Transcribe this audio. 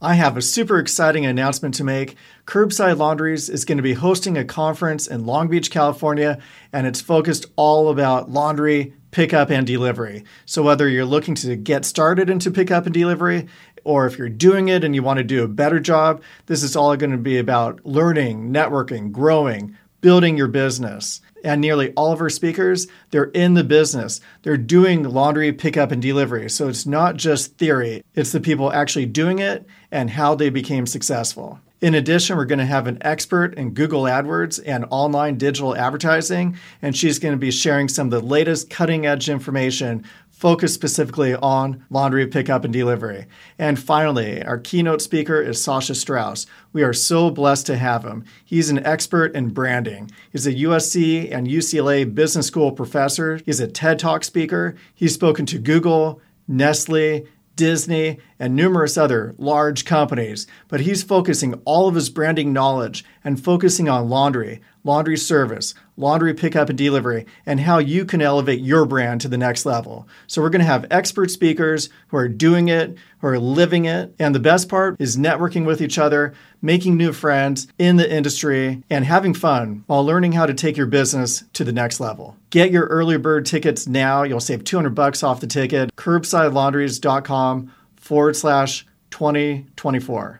I have a super exciting announcement to make. Curbside Laundries is going to be hosting a conference in Long Beach, California, and it's focused all about laundry, pickup, and delivery. So, whether you're looking to get started into pickup and delivery, or if you're doing it and you want to do a better job, this is all going to be about learning, networking, growing, building your business. And nearly all of our speakers, they're in the business. They're doing laundry pickup and delivery. So it's not just theory, it's the people actually doing it and how they became successful. In addition, we're going to have an expert in Google AdWords and online digital advertising, and she's going to be sharing some of the latest cutting edge information focused specifically on laundry pickup and delivery. And finally, our keynote speaker is Sasha Strauss. We are so blessed to have him. He's an expert in branding. He's a USC and UCLA Business School professor. He's a TED Talk speaker. He's spoken to Google, Nestle, Disney, and numerous other large companies, but he's focusing all of his branding knowledge and focusing on laundry, laundry service, laundry pickup and delivery, and how you can elevate your brand to the next level. So, we're going to have expert speakers who are doing it, who are living it. And the best part is networking with each other, making new friends in the industry, and having fun while learning how to take your business to the next level. Get your early bird tickets now. You'll save 200 bucks off the ticket. CurbsideLaundries.com forward slash 2024.